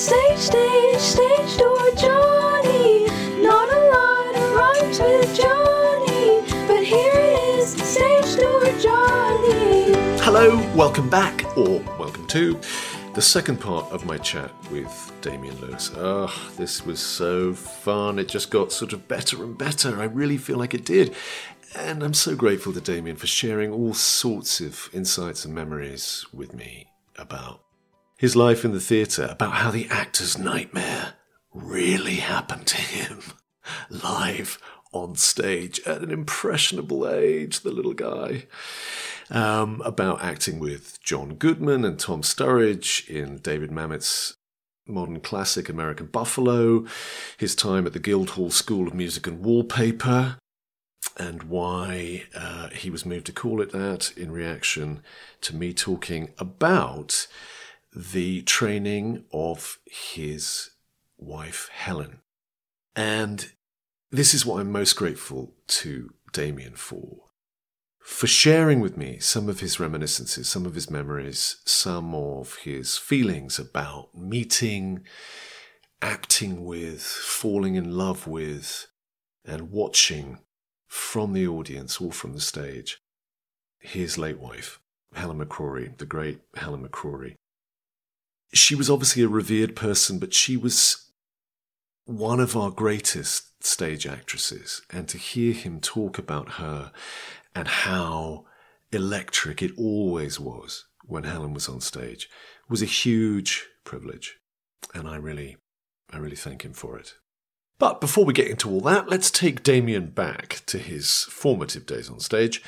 Stage, stage, stage door Johnny. Not a lot rhymes with Johnny, but here it is, stage door Johnny. Hello, welcome back, or welcome to the second part of my chat with Damian Lewis. Ah, this was so fun. It just got sort of better and better. I really feel like it did. And I'm so grateful to Damian for sharing all sorts of insights and memories with me about his life in the theatre, about how the actor's nightmare really happened to him live on stage at an impressionable age, the little guy. Um, about acting with John Goodman and Tom Sturridge in David Mamet's modern classic American Buffalo, his time at the Guildhall School of Music and Wallpaper, and why uh, he was moved to call it that in reaction to me talking about the training of his wife Helen. And this is what I'm most grateful to Damian for. For sharing with me some of his reminiscences, some of his memories, some of his feelings about meeting, acting with, falling in love with, and watching from the audience or from the stage his late wife, Helen McCrory, the great Helen McCrory. She was obviously a revered person, but she was one of our greatest stage actresses. And to hear him talk about her and how electric it always was when Helen was on stage was a huge privilege. And I really, I really thank him for it. But before we get into all that, let's take Damian back to his formative days on stage,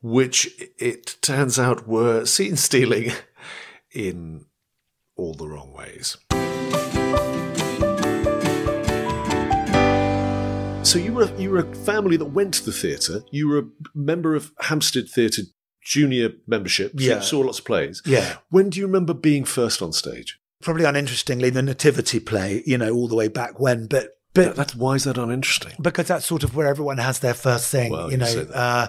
which it turns out were scene stealing in all the wrong ways. So you were you were a family that went to the theatre. You were a member of Hampstead Theatre Junior membership. so you Yeah. saw lots of plays. Yeah. When do you remember being first on stage? Probably uninterestingly, the Nativity play, you know, all the way back when, but but That's why is that uninteresting? because that's sort of where everyone has their first thing. Well, you you know, that. uh,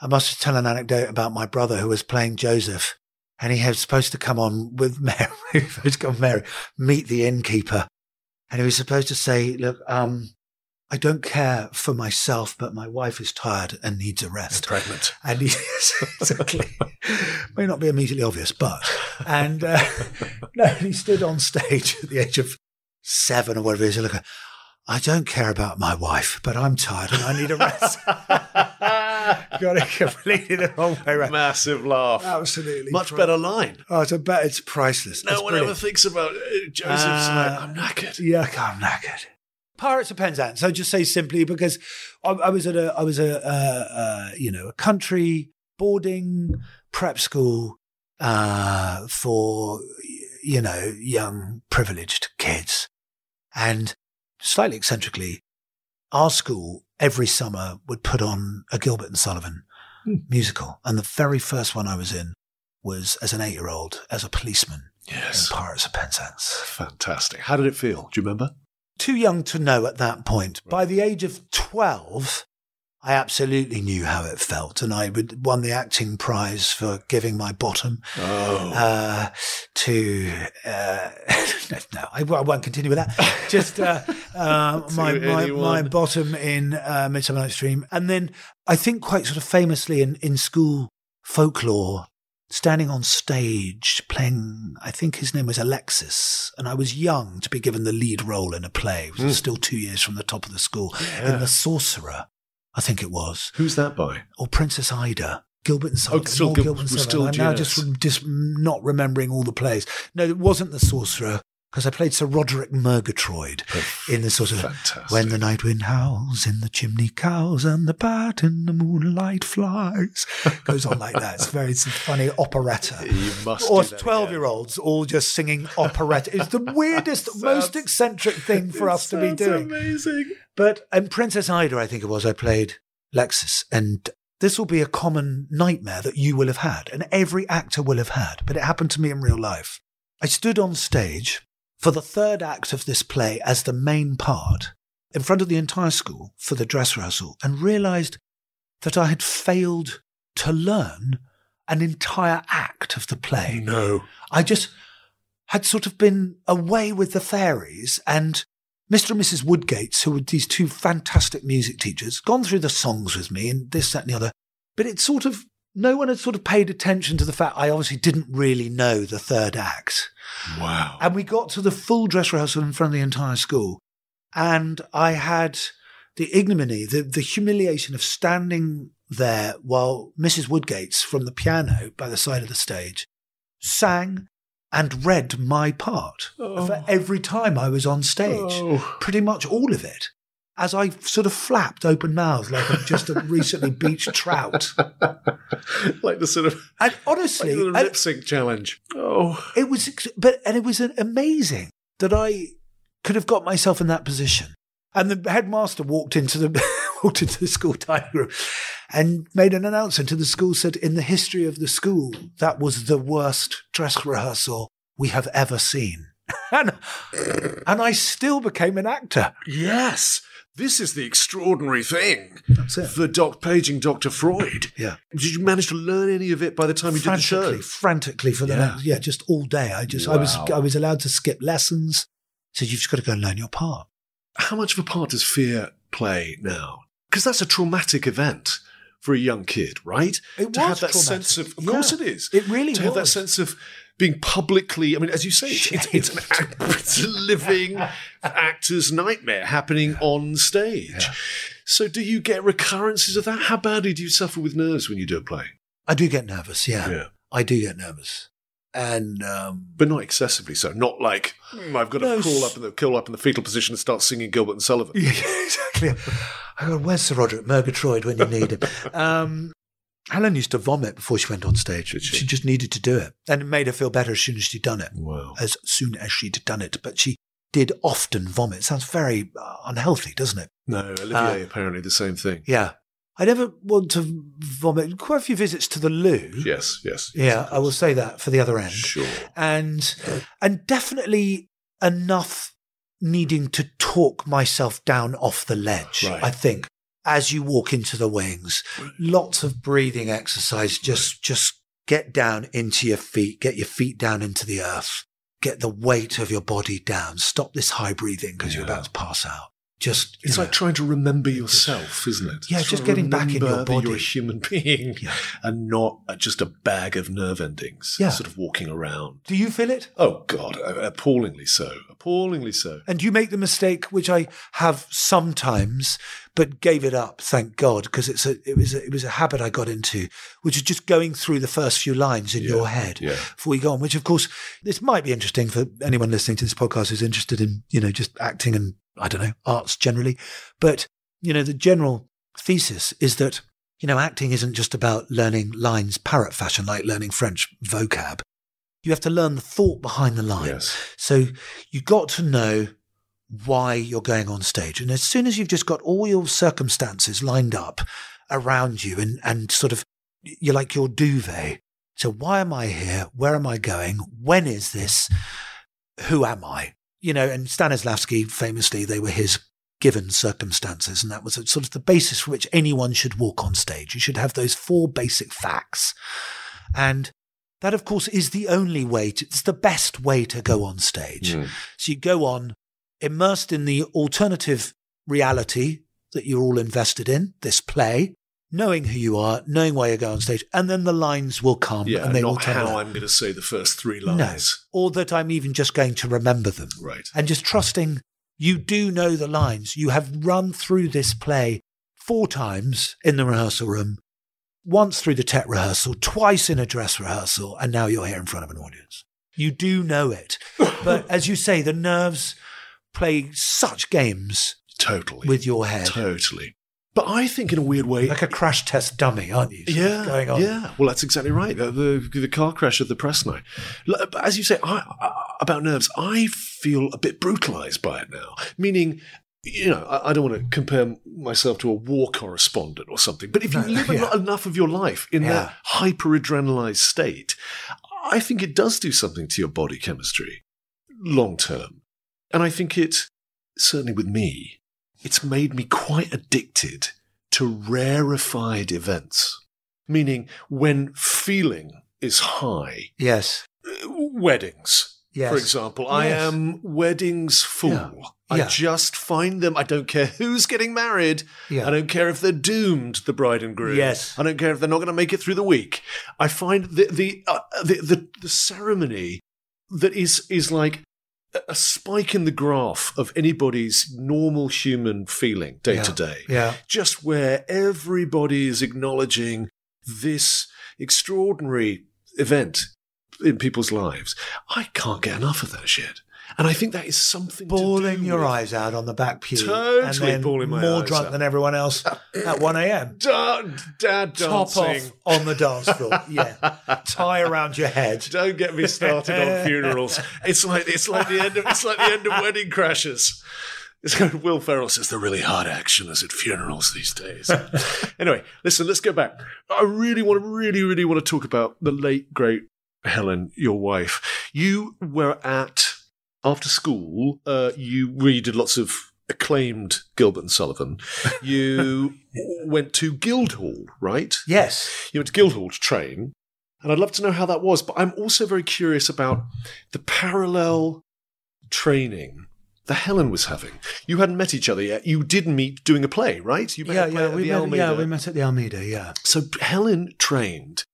I must just tell an anecdote about my brother who was playing Joseph, and he was supposed to come on with Mary, he was supposed to come Mary, meet the innkeeper, and he was supposed to say, "Look, um, I don't care for myself, but my wife is tired and needs a rest." Pregnant. And he exactly may not be immediately obvious, but and uh, no, he stood on stage at the age of seven or whatever he it is. Look, I don't care about my wife, but I'm tired and I need a rest. Got it completely the wrong way around. Massive laugh. Absolutely, Much better line. Oh, it's a bet. It's priceless. No It's one brilliant. ever thinks about uh, Joseph's Uh, like, I'm knackered. Yeah, I'm knackered. Pirates of Penzance. So just say simply because I, I was at a, I was a, uh, uh, you know, a country boarding prep school uh, for you know young privileged kids, and slightly eccentrically, our school every summer would put on a Gilbert and Sullivan hmm. musical, and the very first one I was in was as an eight-year-old as a policeman Yes. in Pirates of Penzance. Fantastic. How did it feel? Do you remember? too young to know at that point. By the age of 12, I absolutely knew how it felt, and I would won the acting prize for giving my bottom Oh. uh, to. Uh, no, I, I won't continue with that. Just uh, uh, my, my my bottom in uh, Midsummer Night's Dream, and then I think quite sort of famously in in school folklore. Standing on stage playing, I think his name was Alexis, and I was young to be given the lead role in a play. Was still two years from the top of the school. In The Sorcerer, I think it was Who's that by? or Princess Ida. Gilbert and Sullivan. Oh, still Gil- Gilbert and Sullivan. still I'm now just just not remembering all the plays. No, it wasn't the Sorcerer because I played Sir Roderick Murgatroyd in the sort of Fantastic. when the night wind howls in the chimney cows and the bat in the moonlight flies. Goes on like that. It's very it's funny operetta. You must Or twelve again. year olds all just singing operetta. It's the weirdest, most eccentric thing for us to be doing. Amazing. But in Princess Ida, I think it was, I played Lexus. And this will be a common nightmare that you will have had and every actor will have had. But it happened to me in real life. I stood on stage for the third act of this play as the main part in front of the entire school for the dress rehearsal and realized that I had failed to learn an entire act of the play. No. I just had sort of been away with the fairies and Mr. and Mrs. Woodgates, who were these two fantastic music teachers, gone through the songs with me and this, that, and the other. But it sort of, no one had sort of paid attention to the fact I obviously didn't really know the third act. Wow. And we got to the full dress rehearsal in front of the entire school. And I had the ignominy, the, the humiliation of standing there while Mrs. Woodgates from the piano by the side of the stage sang and read my part for oh. every time I was on stage. Oh. Pretty much all of it. As I sort of flapped open mouthed like a, just a recently beached trout. like the sort of And honestly, the I- lip sync challenge. Oh. it was, but and it was amazing that I could have got myself in that position. And the headmaster walked into the walked into the school dining room and made an announcement to the school. Said, "In the history of the school, that was the worst dress rehearsal we have ever seen." and and I still became an actor. Yes. This is the extraordinary thing. That's it. For doc paging Dr. Freud. Yeah, Did you manage to learn any of it by the time you did the show? frantically, frantically for the Yeah. next, yeah, just all day. I just, I was, I was allowed to skip lessons. So you've just got to go and learn your part. How much of a part does fear play now? Because that's a traumatic event for a young kid, right? It to was have that traumatic. sense of, of Yeah. course it is. It really to have that sense of being publicly. I mean, as you say, it's, it's, an, act- it's a living actor's nightmare happening on stage. So, do you get recurrences of that? How badly do you suffer with nerves when you do a play? I do get nervous. Yeah, Yeah. I do get nervous, and um, But not excessively so. Not like "Hmm, I've got to No, crawl up in the curl up in the fetal position and start singing Gilbert and Sullivan. yeah, exactly. I go, where's Sir Roderick Murgatroyd when you need him? um, Helen used to vomit before she went on stage. She? she? just needed to do it, and it made her feel better as soon as she'd done it. Wow. As soon as she'd done it, but she did often vomit. Sounds very uh, unhealthy, doesn't it? No, Olivier Uh, apparently the same thing. Yeah. I never want to vomit. Quite a few visits to the loo. Yes, yes. Yeah, I will say that for the other end. Sure. and and definitely enough needing to talk myself down off the ledge. Right. I think as you walk into the wings, lots of breathing exercise. Just just get down into your feet, get your feet down into the earth, get the weight of your body down. Stop this high breathing because you're about to pass out. Just It's know, like trying to remember yourself, isn't it? Yeah, It's just getting back in your body. you're a human being Yeah. and not just a bag of nerve endings Yeah. sort of walking around. do you feel it? Oh, God, appallingly so. Appallingly so. And you make the mistake, which I have sometimes, but gave it up, thank God, because it's a it was a, it was a habit I got into, which is just going through the first few lines in Yeah, your head yeah. before we go on. Which, of course, this might be interesting for anyone listening to this podcast who's interested in you know just acting and I don't know arts generally, but you know the general thesis is that you know acting isn't just about learning lines parrot fashion like learning French vocab. You have to learn the thought behind the line. Yes. So you've got to know why you're going on stage. And as soon as you've just got all your circumstances lined up around you and, and sort of you're like your duvet. So why am I here? Where am I going? When is this? Who am I? You know, and Stanislavski famously, they were his given circumstances. And that was sort of the basis for which anyone should walk on stage. You should have those four basic facts. And that, of course, is the only way to, it's the best way to go on stage. Mm. So you go on immersed in the alternative reality that you're all invested in, this play, knowing who you are, knowing why you go on stage, and then the lines will come Yeah, and they will tell how I'm going to say the first three No, lines. or that I'm even just going to remember them. Right. And just trusting you do know the lines. You have run through this play four times in the rehearsal room. once through the tech rehearsal, twice in a dress rehearsal, and now you're here in front of an audience. You do know it. but as you say, the nerves play such games Totally. with your head. Totally. But I think in a weird way, Like a crash test dummy, aren't you? Sort yeah, Going on. yeah. Well, that's exactly right. The, the, the car crash at the press night. But as you say, I, I, about nerves, I feel a bit brutalized by it now. Meaning, you know, I, I don't want to compare myself to a war correspondent or something. But if you No, live yeah. enough of your life in Yeah. that hyper adrenalized state, I think it does do something to your body chemistry long term. And I think it, certainly with me, it's made me quite addicted to rarefied events. Meaning, when feeling is high, Yes. uh, weddings, Yes. for example, I am weddings fool. Yeah. I Yeah. just find them. I don't care who's getting married. Yeah. I don't care if they're doomed, the bride and groom. Yes. I don't care if they're not going to make it through the week. I find the the uh, the, the the ceremony that is is like a- spike in the graph of anybody's normal human feeling day to day. Yeah. Just where everybody is acknowledging this extraordinary event in people's lives. I can't get enough of that shit. And I think that is something Bawling your with- eyes out on the back pew. Totally and bawling my more eyes drunk out. than everyone else at 1 a.m. Da- dad Top off on the dance floor. Yeah. Tie around your head. Don't get me started on funerals. It's like it's like the end of it's like the end of wedding crashes. Will Ferrell says the really hard action is at funerals these days. anyway, listen, let's go back. I really want to really, really want to talk about the late great Helen, your wife. You were at after school, uh, you really did lots of acclaimed Gilbert and Sullivan. You went to Guildhall, right? Yes. you went to Guildhall to train, and I'd love to know how that was. But I'm also very curious about the parallel training that Helen was having. You hadn't met each other yet. You did meet doing a play, right? You met Yeah, a play yeah, at we the met, Almeida. yeah, we met at the Almeida, yeah. So Helen trained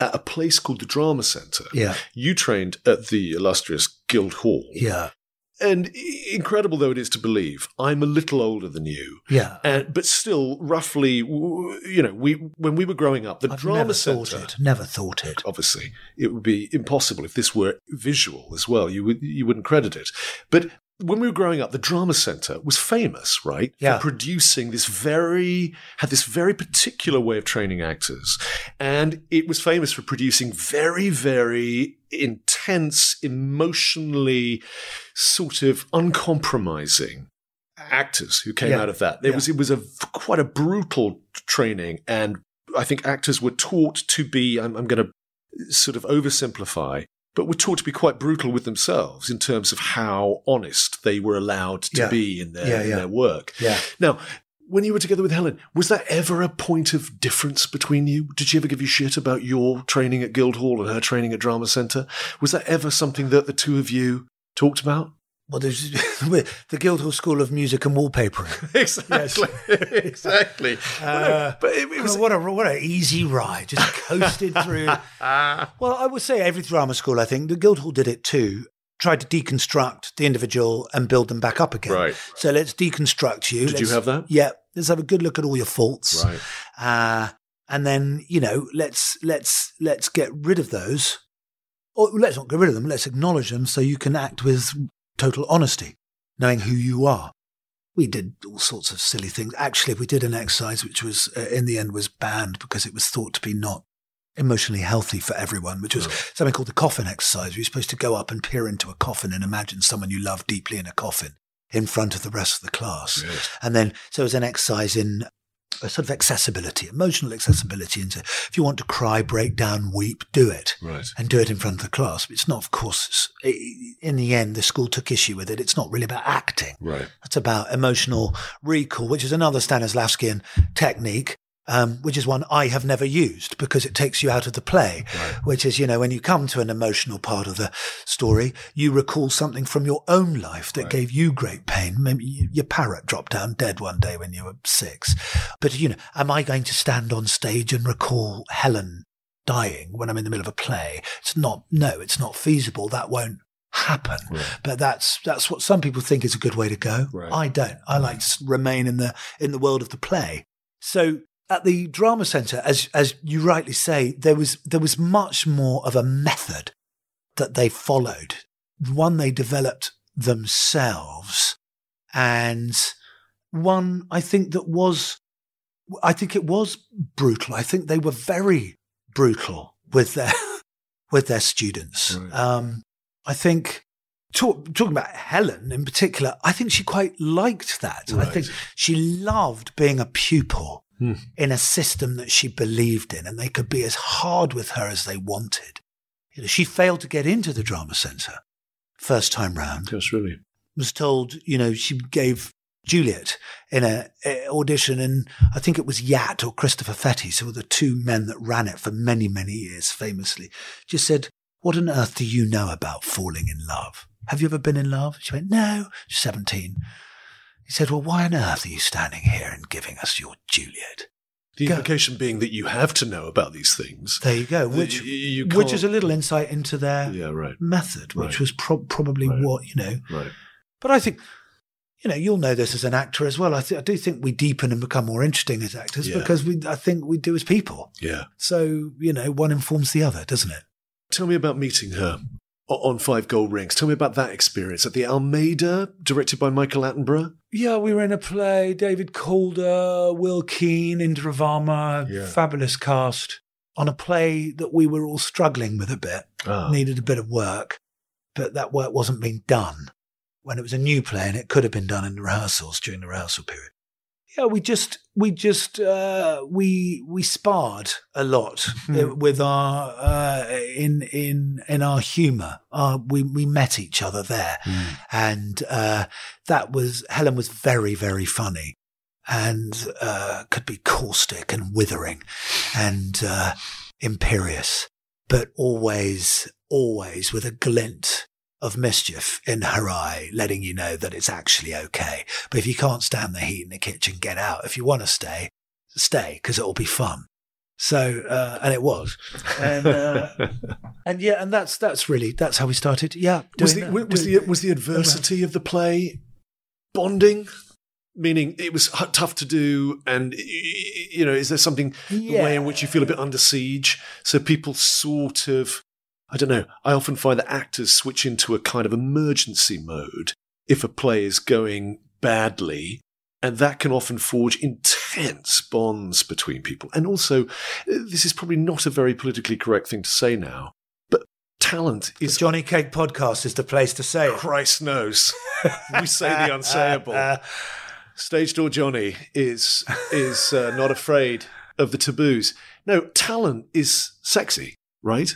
at a place called the Drama Centre. Yeah. You trained at the illustrious Guildhall. Yeah. And incredible though it is to believe, I'm a little older than you. Yeah. And, but still, roughly, you know, we when we were growing up, the I've drama never thought centre it. Never thought it. obviously it would be impossible if this were visual as well you would you wouldn't credit it but when we were growing up the drama center was famous right Yeah. for producing this very had this very particular way of training actors and it was famous for producing very very intense emotionally sort of uncompromising actors who came Yeah. out of that It Yeah. was it was a quite a brutal training and I think actors were taught to be, I'm, I'm going to sort of oversimplify, but were taught to be quite brutal with themselves in terms of how honest they were allowed to Yeah. be in their, Yeah, in their work. Yeah. Now, when you were together with Helen, was that ever a point of difference between you? Did she ever give you shit about your training at Guildhall and her training at Drama Centre? Was that ever something that the two of you talked about? Well, there's the Guildhall School of Music and Wallpapering. Exactly. exactly. Uh, but it, it was. what a what an easy ride, just coasted through. well, I would say every drama school, I think, the Guildhall did it too. Tried to deconstruct the individual and build them back up again. Right. So let's deconstruct you. Did you Let's- have that? Yeah. Let's have a good look at all your faults. Right. Uh, and then you know, let's let's let's get rid of those, or let's not get rid of them. Let's acknowledge them so you can act with total honesty, knowing who you are. We did all sorts of silly things. Actually, we did an exercise which was uh, in the end was banned because it was thought to be not emotionally healthy for everyone, which was something called the coffin exercise. Where you're supposed to go up and peer into a coffin and imagine someone you love deeply in a coffin in front of the rest of the class. Yes. And then, so it was an exercise in a sort of accessibility, emotional accessibility into if you want to cry, break down, weep, do it. Right. And do it in front of the class. It's not, of course, in the end, the school took issue with it. It's not really about acting. Right. It's about emotional recall, which is another Stanislavskian technique, um, which is one I have never used because it takes you out of the play, which is, you know, when you come to an emotional part of the story, you recall something from your own life that gave you great pain. Maybe your parrot dropped down dead one day when you were six. But, you know, am I going to stand on stage and recall Helen dying when I'm in the middle of a play? It's not, no, it's not feasible. That won't happen. But that's that's what some people think is a good way to go. Right. I don't. I like to remain in the in the world of the play. So at the drama centre, as as you rightly say, there was there was much more of a method that they followed, one they developed themselves, and one I think that was, I think it was brutal. I think they were very brutal with their with their students. Right. Um, I think. Talk, talking about Helen in particular, I think she quite liked that. I think she loved being a pupil Hmm. in a system that she believed in, and they could be as hard with her as they wanted. You know, she failed to get into the drama centre first time round. Yes, really. Was told, you know, she gave Juliet in a, a audition, and I think it was Yat or Christopher Fettes, who were the two men that ran it for many, many years, famously. Just said, "What on earth do you know about falling in love? Have you ever been in love?" She went, "No." She's seventeen. He said, "Well, why on earth are you standing here and giving us your Juliet?" The Go. implication being that you have to know about these things. There you go. Which you- which is a little insight into their Yeah, right. method, which Right. was pro- probably Right. what you know. Right. But I think, you know, you'll know this as an actor as well. I, th- I do think we deepen and become more interesting as actors Yeah. because we, I think we do as people. Yeah. So you know, one informs the other, doesn't it? Tell me about meeting her on Five Gold Rings. Tell me about that experience at the Almeida, directed by Michael Attenborough. Yeah, we were in a play. David Calder, Will Keen, Indira Varma, Yeah. fabulous cast on a play that we were all struggling with a bit. Ah. needed a bit of work, but that work wasn't being done when it was a new play and it could have been done in the rehearsals during the rehearsal period. Yeah, we just we just uh, we we sparred a lot uh, with our uh, in in in our humour. Uh, we we met each other there, and uh, that was Helen was very very funny and uh, could be caustic and withering and uh, imperious, but always, always with a glint of mischief in her eye, letting you know that it's actually okay. But if you can't stand the heat in the kitchen, get out. If you want to stay, stay because it'll be fun. So, uh, and it was, and uh, and yeah, and that's that's really that's how we started. Yeah, was the, that, was the was the adversity of the play bonding? Meaning it was tough to do, and you know, is there something the way in which you feel a bit under siege? So people sort of, I don't know. I often find that actors switch into a kind of emergency mode if a play is going badly, and that can often forge intense bonds between people. And also, uh, this is probably not a very politically correct thing to say now, but talent The is Johnny Cake podcast is the place to say it. Christ knows. we say the unsayable. Stage door Johnny is is uh, not afraid of the taboos. No, talent is sexy, right?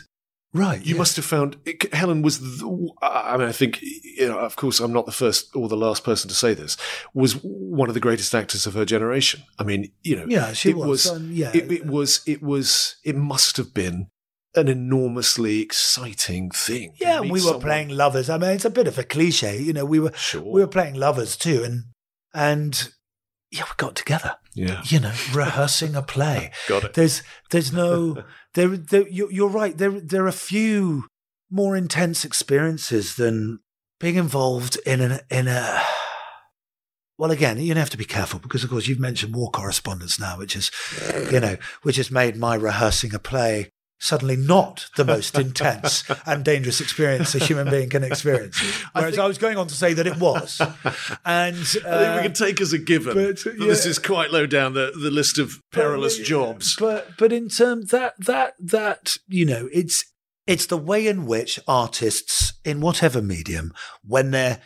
Right. You must have found it, Helen was. The, I mean, I think you know. Of course, I'm not the first or the last person to say this. Was one of the greatest actors of her generation. I mean, you know, Yeah, she it was, um, yeah. it, it was. It was. It must have been an enormously exciting thing. Yeah, and we were someone- playing lovers. I mean, it's a bit of a cliche, you know. We were Sure. we were playing lovers too, and and yeah, we got together. Yeah, You know, rehearsing a play. got it. There's there's no there. there you're, you're right. There there are a few more intense experiences than being involved in an in a. Well, again, you have to be careful because, of course, you've mentioned war correspondence now, which is, you know, which has made my rehearsing a play suddenly not the most intense and dangerous experience a human being can experience. Whereas I, was going on to say that it was, and I think uh, we can take as a given but, that this is quite low down the, the list of perilous but, jobs. But but in terms that that that you know, it's it's the way in which artists in whatever medium, when they're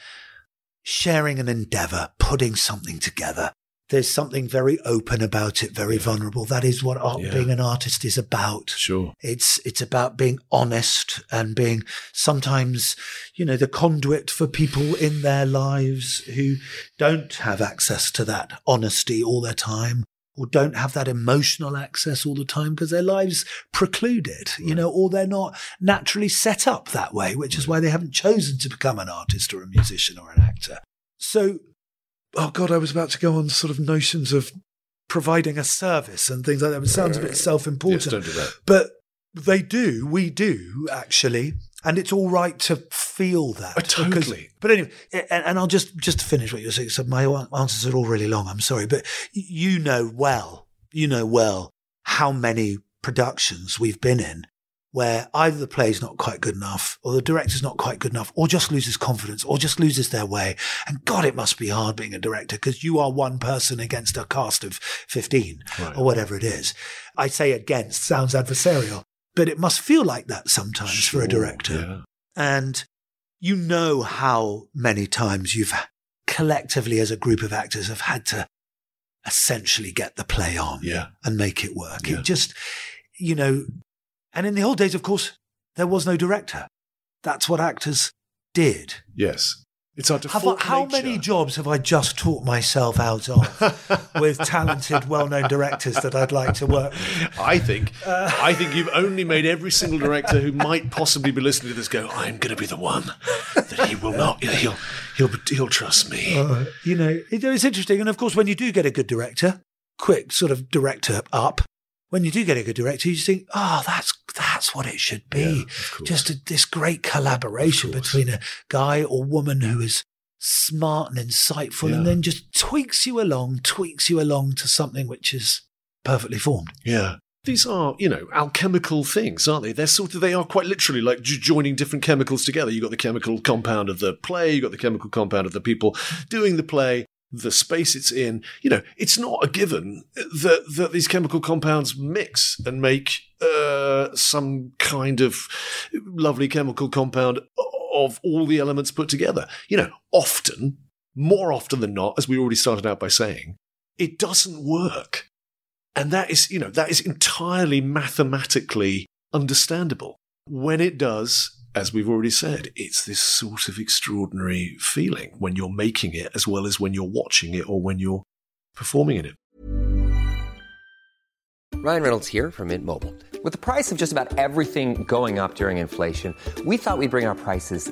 sharing an endeavor, putting something together, there's something very open about it, very vulnerable. That is what art, Yeah. being an artist is about. Sure. It's it's about being honest and being sometimes, you know, the conduit for people in their lives who don't have access to that honesty all their time or don't have that emotional access all the time because their lives preclude it, you know, or they're not naturally set up that way, which is why they haven't chosen to become an artist or a musician or an actor. So, oh God, I was about to go on sort of notions of providing a service and things like that. It sounds a bit self-important. Yes, don't do that. But they do, we do actually, and it's all right to feel that. Uh, totally. but anyway, and, and I'll just just finish what you're saying. So my answers are all really long. I'm sorry, but you know well. you know well how many productions we've been in where either the play's not quite good enough or the director's not quite good enough or just loses confidence or just loses their way. And God, it must be hard being a director because you are one person against a cast of 15 Right. or whatever it is. I say against sounds adversarial, but it must feel like that sometimes for a director. yeah. And you know how many times you've collectively as a group of actors have had to essentially get the play on Yeah. and make it work. Yeah. It just, you know, and in the old days, of course, there was no director. That's what actors did. Yes. It's our Have I, default how nature. many jobs have I just taught myself out of with talented, well-known directors that I'd like to work with? I think Uh. I think you've only made every single director who might possibly be listening to this go, I'm going to be the one that he will not. He'll he'll he'll trust me. Uh, you know, it, it's interesting. And of course, when you do get a good director, quick sort of director up, when you do get a good director, you just think, oh, that's that's what it should be. just a, this great collaboration between a guy or woman who is smart and insightful, and then just tweaks you along, tweaks you along to something which is perfectly formed. Yeah. These are, you know, alchemical things, aren't they? They're sort of, they are quite literally like joining different chemicals together. You've got the chemical compound of the play, you've got the chemical compound of the people doing the play, the space it's in. You know, it's not a given that, that these chemical compounds mix and make uh, some kind of lovely chemical compound of all the elements put together. You know, often, more often than not, as we already started out by saying, it doesn't work. And that is, you know, that is entirely mathematically understandable. When it does, as we've already said, it's this sort of extraordinary feeling when you're making it as well as when you're watching it or when you're performing in it. Ryan Reynolds here from Mint Mobile. With the price of just about everything going up during inflation, we thought we'd bring our prices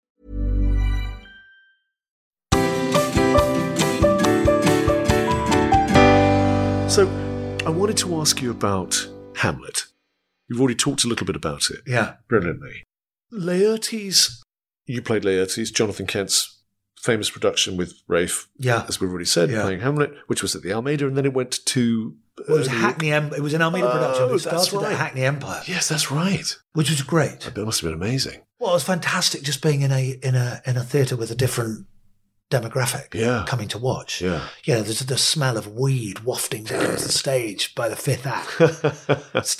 So I wanted to ask you about Hamlet. You've already talked a little bit about it. Yeah. Brilliantly. Laertes, you played Laertes, Jonathan Kent's famous production with Rafe, Yeah. as we've already said, Yeah. playing Hamlet, which was at the Almeida, and then it went to. Well, it was uh, Hackney. Em- it was an Almeida production. Oh, It that's started right. at Hackney Empire, Yes, that's right. which was great. That must have been amazing. Well, it was fantastic just being in a in a in a theatre with a different demographic Yeah. coming to watch. Yeah. You know, there's the smell of weed wafting down the stage by the fifth act. It's it's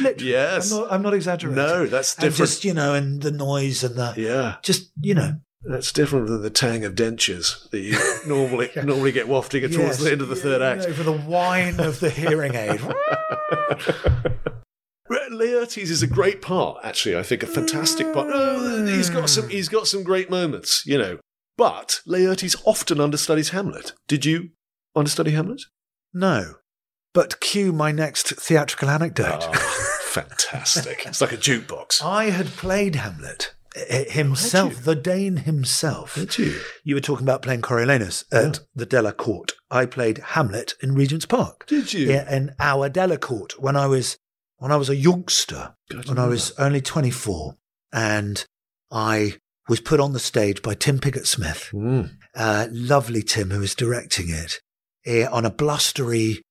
literally- Yes. I'm not, I'm not exaggerating. No, that's And different. just, you know, and the noise and the, yeah, just, you know, that's different than the tang of dentures that you normally normally get wafting towards yes, the end of the third act. for the whine of the hearing aid. Laertes is a great part, actually. I think a fantastic part. Oh, he's got some. He's got some great moments, you know. But Laertes often understudies Hamlet. Did you understudy Hamlet? no. But cue my next theatrical anecdote. Ah, fantastic! it's like a jukebox. I had played Hamlet eh, himself, the Dane himself. Did you? You were talking about playing Coriolanus at the Delacorte. I played Hamlet in Regent's Park. Did you? Yeah, in our Delacorte when I was when I was a youngster, God, when I was only twenty four, and I was put on the stage by Tim Pigott-Smith, Mm. uh, lovely Tim, who is directing it, eh, on a blustery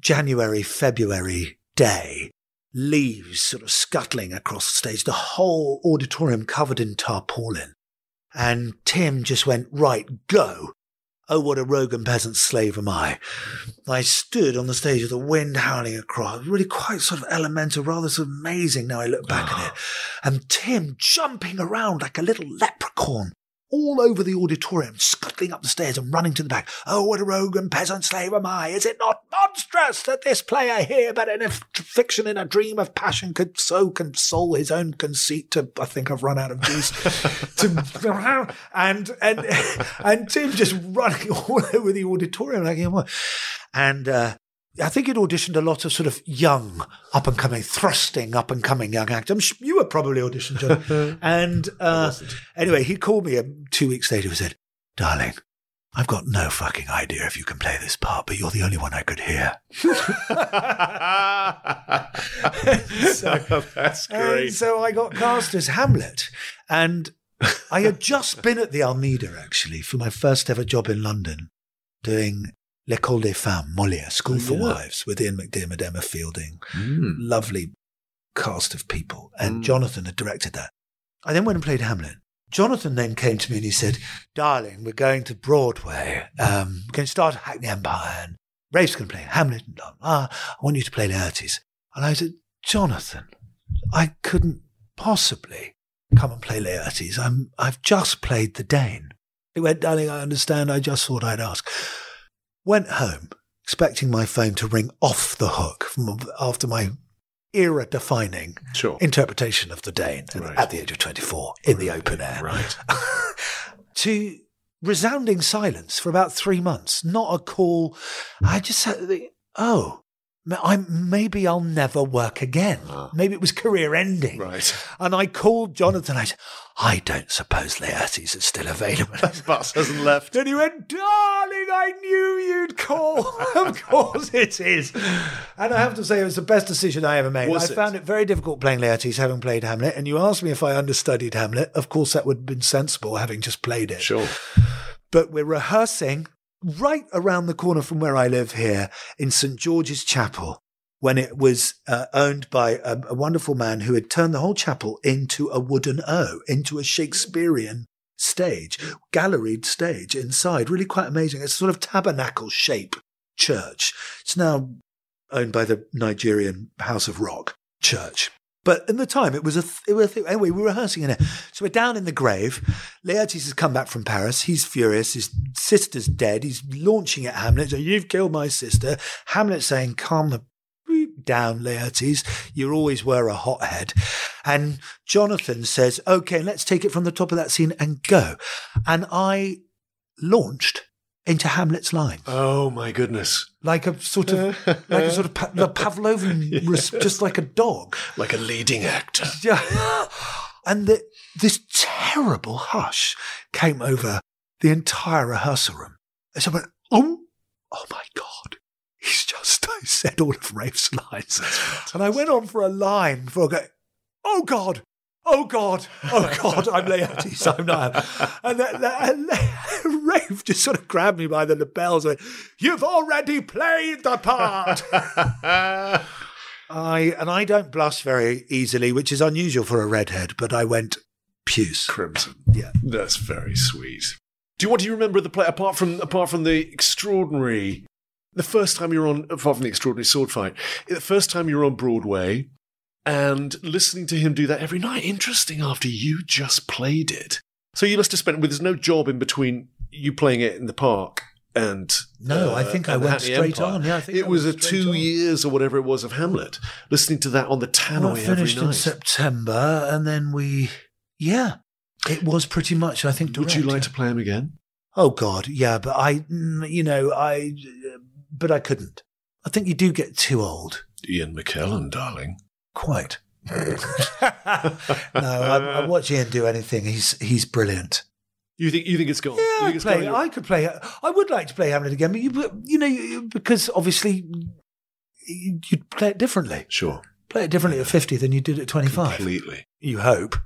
January February day. Leaves sort of scuttling across the stage, the whole auditorium covered in tarpaulin. And Tim just went, right, go. Oh, what a rogue and peasant slave am I. I stood on the stage with the wind howling across, really quite sort of elemental, rather sort of amazing now I look back at ah. it. And Tim jumping around like a little leprechaun all over the auditorium, scuttling up the stairs and running to the back. Oh, what a rogue and peasant slave am I! Is it not monstrous that this player here, but in a f- fiction in a dream of passion, could so console his own conceit to, I think I've run out of juice, to, and, and, and Tim just running all over the auditorium like, and, uh, I think he'd auditioned a lot of sort of young, up and coming, thrusting, up and coming young actors. You were probably auditioned, John. and uh, anyway, he called me um, two weeks later and said, Darling, I've got no fucking idea if you can play this part, but you're the only one I could hear. so, That's and great. so I got cast as Hamlet. And I had just been at the Almeida, actually, for my first ever job in London, doing L'École des Femmes, Molière, School for Yeah. Wives, with Ian McDiarmid, Emma Fielding. Mm. Lovely cast of people. And Mm. Jonathan had directed that. I then went and played Hamlet. Jonathan then came to me and he said, Darling, we're going to Broadway. Um, we're going to start Hackney Empire and Rafe's going to play Hamlet and. I want you to play Laertes. And I said, Jonathan, I couldn't possibly come and play Laertes. I'm, I've just played the Dane. He went, darling, I understand. I just thought I'd ask. Went home, expecting my phone to ring off the hook from after my era defining Sure. interpretation of the Dane Right. at the age of 24 in the open air. Right. to resounding silence for about three months, not a call. I just said, oh, I, maybe I'll never work again. Ah. Maybe it was career ending. Right. And I called Jonathan. I said, I don't suppose Laertes is still available. Bus hasn't left. And he went, darling, I knew you'd call. of course it is. And I have to say, it was the best decision I ever made. Was I it? found it very difficult playing Laertes, having played Hamlet. And you asked me if I understudied Hamlet. Of course, that would have been sensible, having just played it. Sure. But we're rehearsing right around the corner from where I live here in St. George's Chapel when it was uh, owned by a, a wonderful man who had turned the whole chapel into a wooden O, into a Shakespearean stage, galleried stage inside. Really quite amazing. It's sort of tabernacle shape church. It's now owned by the Nigerian House of Rock church. But in the time, it was a, th- it was a thing. Anyway, we were rehearsing in it. So we're down in the grave. Laertes has come back from Paris. He's furious. His sister's dead. He's launching at Hamlet. So you've killed my sister. Hamlet saying, calm the down, Laertes. You always were a hothead. And Jonathan says, okay, let's take it from the top of that scene and go. And I launched into Hamlet's line Oh my goodness. like a sort of like a sort of pa- the Pavlovian, res- just like a dog. Like a leading actor. Yeah. And the, this terrible hush came over the entire rehearsal room. And so I went, oh, oh my God. He's just I said all of Rafe's lines. And I went on for a line before I go, oh God, oh God, oh God, I'm Laertes, I'm not. And, that, that, and Rafe just sort of grabbed me by the lapels and went, you've already played the part. I and I don't blush very easily, which is unusual for a redhead, but I went puce. Crimson. Yeah. That's very sweet. Do you what do you remember of the play apart from apart from the extraordinary the first time you were on apart from the extraordinary sword fight, the first time you were on Broadway and listening to him do that every night, interesting after you just played it. So you must have spent with there's no job in between you playing it in the park and No, I uh, think I went straight Empire. on. Yeah, I think it I was a two on. years or whatever it was of Hamlet. Listening to that on the tannoy Well, I every finished in night. September, and then we, yeah, it was pretty much. I think. Would you like to play him again? Oh God, yeah, but I, mm, you know, I, but I couldn't. I think you do get too old. Ian McKellen, darling. Quite. no, I, I watch Ian do anything. He's he's brilliant. You think you think it's gone? Yeah, I, play, gone? I could play. I would like to play Hamlet again, but you, you know, you- because obviously you- you'd play it differently. Sure, Play it differently at fifty than you did at twenty-five. completely. You hope.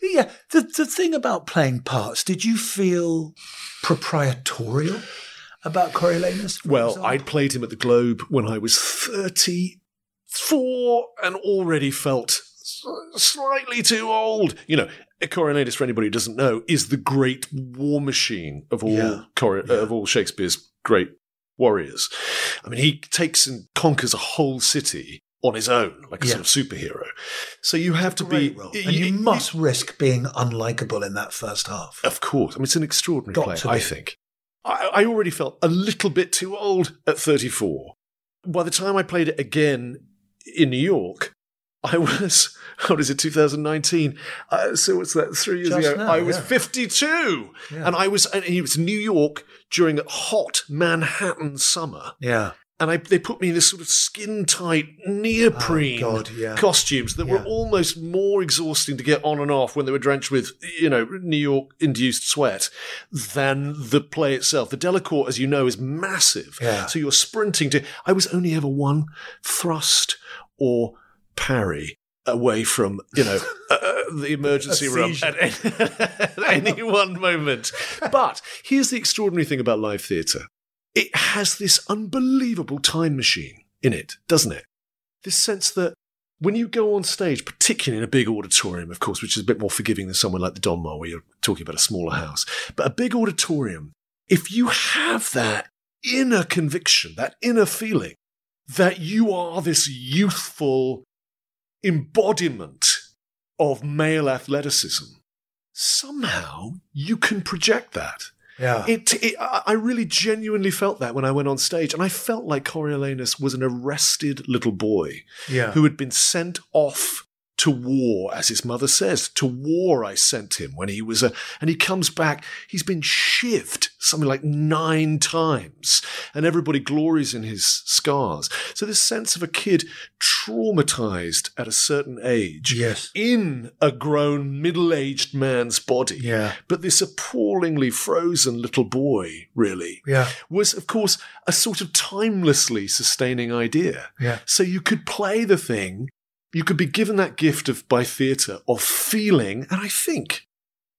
Yeah. The the thing about playing parts, did you feel proprietorial about Coriolanus? Well, example? I'd played him at the Globe when I was thirty-four, and already felt slightly too old. You know, Coriolanus, for anybody who doesn't know, is the great war machine of all Yeah. Cori- uh, of all Shakespeare's great warriors. I mean, he takes and conquers a whole city on his own, like a Yeah. sort of superhero. So you have to Great be, role. And you must risk being unlikable in that first half. of course. I mean, it's an extraordinary Got play. I think. I, I already felt a little bit too old at 34. By the time I played it again in New York, I was, what is it, 2019? Uh, so what's that, three years Just ago? now, I was yeah. 52. And I was, and it was New York during a hot Manhattan summer. Yeah. And I, they put me in this sort of skin tight neoprene Oh, God, yeah. costumes that were almost more exhausting to get on and off when they were drenched with, you know, New York induced sweat than the play itself. The Delacorte, as you know, is massive. Yeah. So you're sprinting to. I was only ever one thrust or parry away from, you know, uh, the emergency room at any, at any one moment. But here's the extraordinary thing about live theatre it has this unbelievable time machine in it, doesn't it? This sense that when you go on stage, particularly in a big auditorium, of course, which is a bit more forgiving than somewhere like the Donmar, where you're talking about a smaller house, but a big auditorium, if you have that inner conviction, that inner feeling that you are this youthful embodiment of male athleticism, somehow you can project that. Yeah. It, it, I I really genuinely felt that when I went on stage, and I felt like Coriolanus was an arrested little boy yeah. who had been sent off to war, as his mother says. To war, I sent him when he was a, and he comes back. He's been shivved something like nine times, and everybody glories in his scars. So this sense of a kid traumatized at a certain age, Yes. in a grown middle-aged man's body, Yeah. but this appallingly frozen little boy, really, Yeah. was, of course, a sort of timelessly sustaining idea. Yeah. So you could play the thing, you could be given that gift of by theatre of feeling, and I think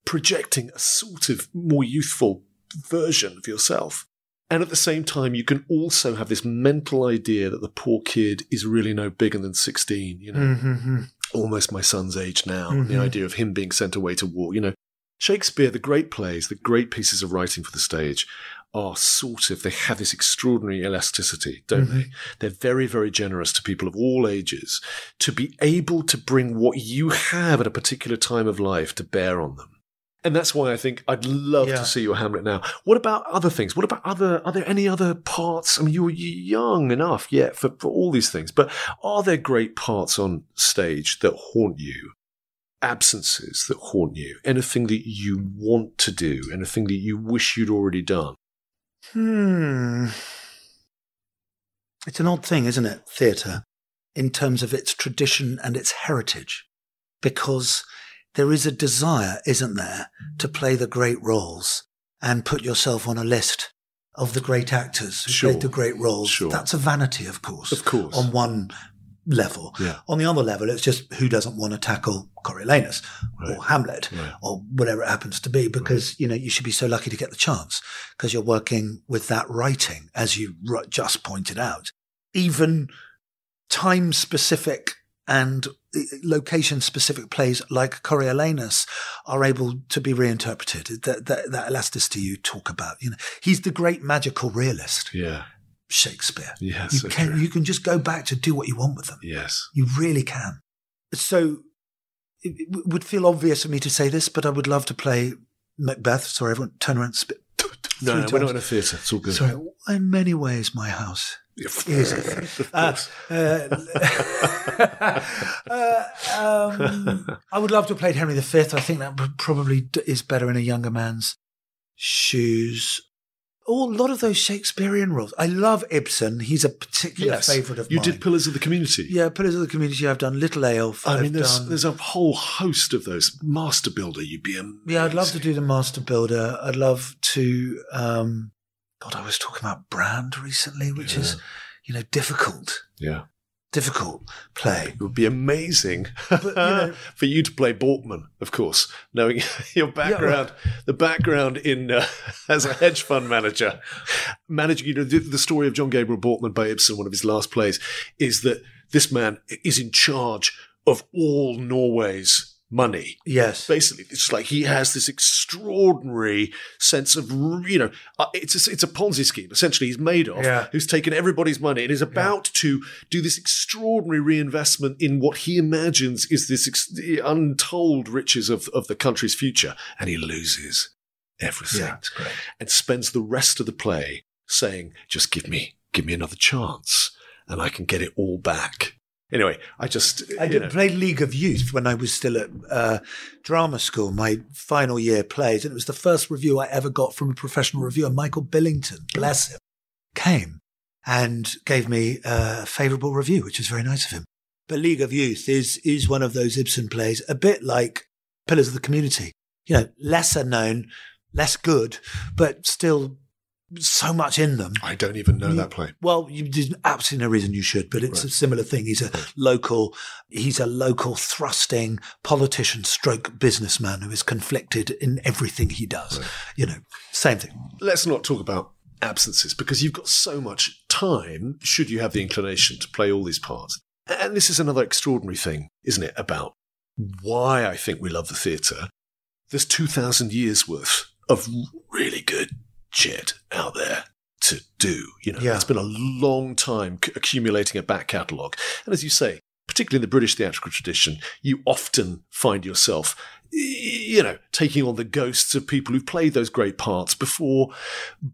projecting a sort of more youthful version of yourself. And at the same time, you can also have this mental idea that the poor kid is really no bigger than 16, you know, Mm-hmm. almost my son's age now. Mhm. The idea of him being sent away to war, you know. Shakespeare, the great plays, the great pieces of writing for the stage are sort of, they have this extraordinary elasticity, don't they? They're very, very generous to people of all ages to be able to bring what you have at a particular time of life to bear on them. And that's why I think I'd love Yeah. to see your Hamlet now. What about other things? What about other, are there any other parts? I mean, you're young enough yet for, for all these things, but are there great parts on stage that haunt you? Absences that haunt you? Anything that you want to do? Anything that you wish you'd already done? Hmm. It's an odd thing, isn't it? Theatre, in terms of its tradition and its heritage, because there is a desire, isn't there, to play the great roles and put yourself on a list of the great actors who Sure. played the great roles. Sure. That's a vanity, of course. Of course. On one level. Yeah. On the other level, it's just who doesn't want to tackle Coriolanus Right. or Hamlet Right. or whatever it happens to be because, you know, you should be so lucky to get the chance because you're working with that writing, as you just pointed out. Even time specific and location specific plays like Coriolanus are able to be reinterpreted. That, that, that elasticity you talk about, you know, he's the great magical realist, Yeah. Shakespeare. Yes. you so can, true. you can just go back to do what you want with them. Yes. You really can. So it, it would feel obvious for me to say this, but I would love to play Macbeth. Sorry, everyone, turn around. Spit. No, no, we're not in a theatre. It's all good. Sorry, in many ways, my house theatre. Uh, uh, um, I would love to have played Henry V. I think that probably is better in a younger man's shoes. Oh, a lot of those Shakespearean roles. I love Ibsen. He's a particular yes. favourite of you mine. You did Pillars of the Community. Yeah, Pillars of the Community. I've done Little Eyolf. I I've mean, there's done- there's a whole host of those. Master Builder, you'd be amazing. Yeah, I'd love to do the Master Builder. I'd love to. Um, God, I was talking about Brand recently, which is, you know, difficult, Yeah, difficult play. it would be amazing but, you know- for you to play Borkman, of course, knowing your background, the background in uh, as a hedge fund manager, managing. You know, the, the story of John Gabriel Borkman by Ibsen, one of his last plays, is that this man is in charge of all Norway's money. Yes. Basically, it's like he has this extraordinary sense of, you know, uh, it's a, it's a Ponzi scheme. Essentially, he's Madoff, Yeah. who's taken everybody's money and is about to do this extraordinary reinvestment in what he imagines is this ex- the untold riches of, of the country's future. And he loses everything Yeah, and spends the rest of the play saying, just give me, give me another chance and I can get it all back. Anyway, I just, I did know, play League of Youth when I was still at uh, drama school, my final year plays, and it was the first review I ever got from a professional reviewer. Michael Billington, bless him, came and gave me a favourable review, which was very nice of him. But League of Youth is is one of those Ibsen plays, a bit like Pillars of the Community. You know, lesser known, less good, but still so much in them. I don't even know that play. Well, you, there's absolutely no reason you should, but it's a similar thing. He's a local, he's a local thrusting politician stroke businessman who is conflicted in everything he does. You know, same thing. let's not talk about absences because you've got so much time should you have the inclination to play all these parts. And this is another extraordinary thing, isn't it, about why I think we love the theatre. There's 2,000 years worth of really good shit out there to do. You know, Yeah. it's been a long time c- accumulating a back catalogue. And as you say, particularly in the British theatrical tradition, you often find yourself, you know, taking on the ghosts of people who've played those great parts before,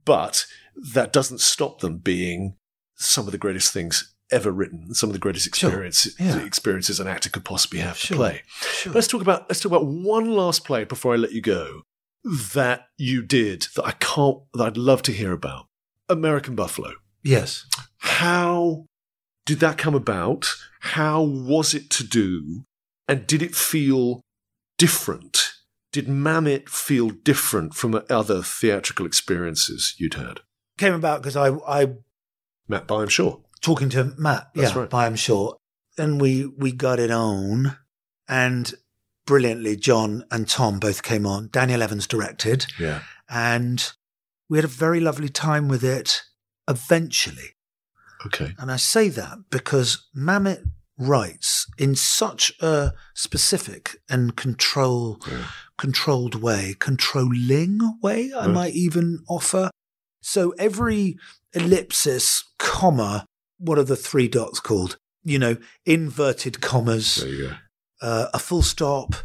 but that doesn't stop them being some of the greatest things ever written, some of the greatest Sure. Yeah. experiences an actor could possibly have Sure. to play. Sure. Let's talk about let's talk about one last play before I let you go that you did that I can't that I'd love to hear about. American Buffalo. Yes. How did that come about? How was it to do? And did it feel different? Did Mamet feel different from other theatrical experiences you'd had? Came about because I, I, Matt Byam Shaw. talking to Matt, That's yeah, right. by I'm sure. And we, we got it on and brilliantly, John and Tom both came on. Daniel Evans directed. Yeah. and we had a very lovely time with it eventually. Okay. And I say that because Mamet writes in such a specific and control controlled way, controlling way, I Right. might even offer. So every ellipsis, comma, what are the three dots called? You know, inverted commas There you go. Uh, a full stop,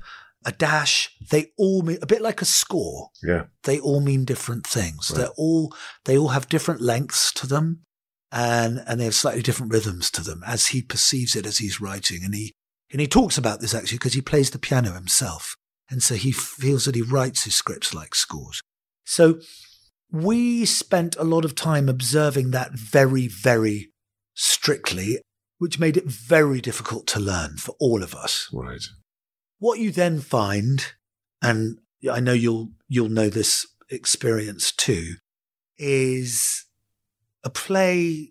a dash. They all mean a bit like a score. Yeah. They all mean different things. Right. They're all they all have different lengths to them, and and they have slightly different rhythms to them as he perceives it as he's writing. And he and he talks about this actually because he plays the piano himself, and so he feels that he writes his scripts like scores. So we spent a lot of time observing that very very strictly, which made it very difficult to learn for all of us. Right. What you then find, and I know you'll you'll know this experience too, is a play.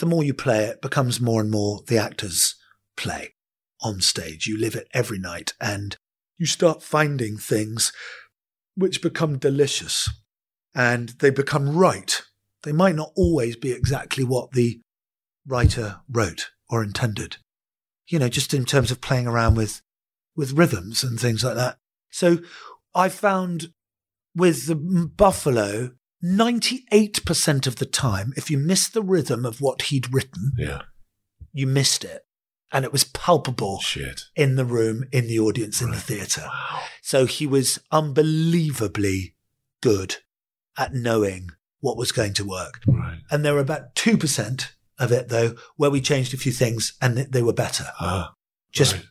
The more you play it, becomes more and more the actor's play on stage. You live it every night, and you start finding things which become delicious, and they become right. They might not always be exactly what the writer wrote or intended. You know, just in terms of playing around with with rhythms and things like that. So I found with the Buffalo, 98% of the time, if you missed the rhythm of what he'd written, Yeah. you missed it. And it was palpable Shit. in the room, in the audience, in the theatre. Wow. So he was unbelievably good at knowing what was going to work. Right. And there were about 2% of it, though, where we changed a few things and they were better. Ah. Just right.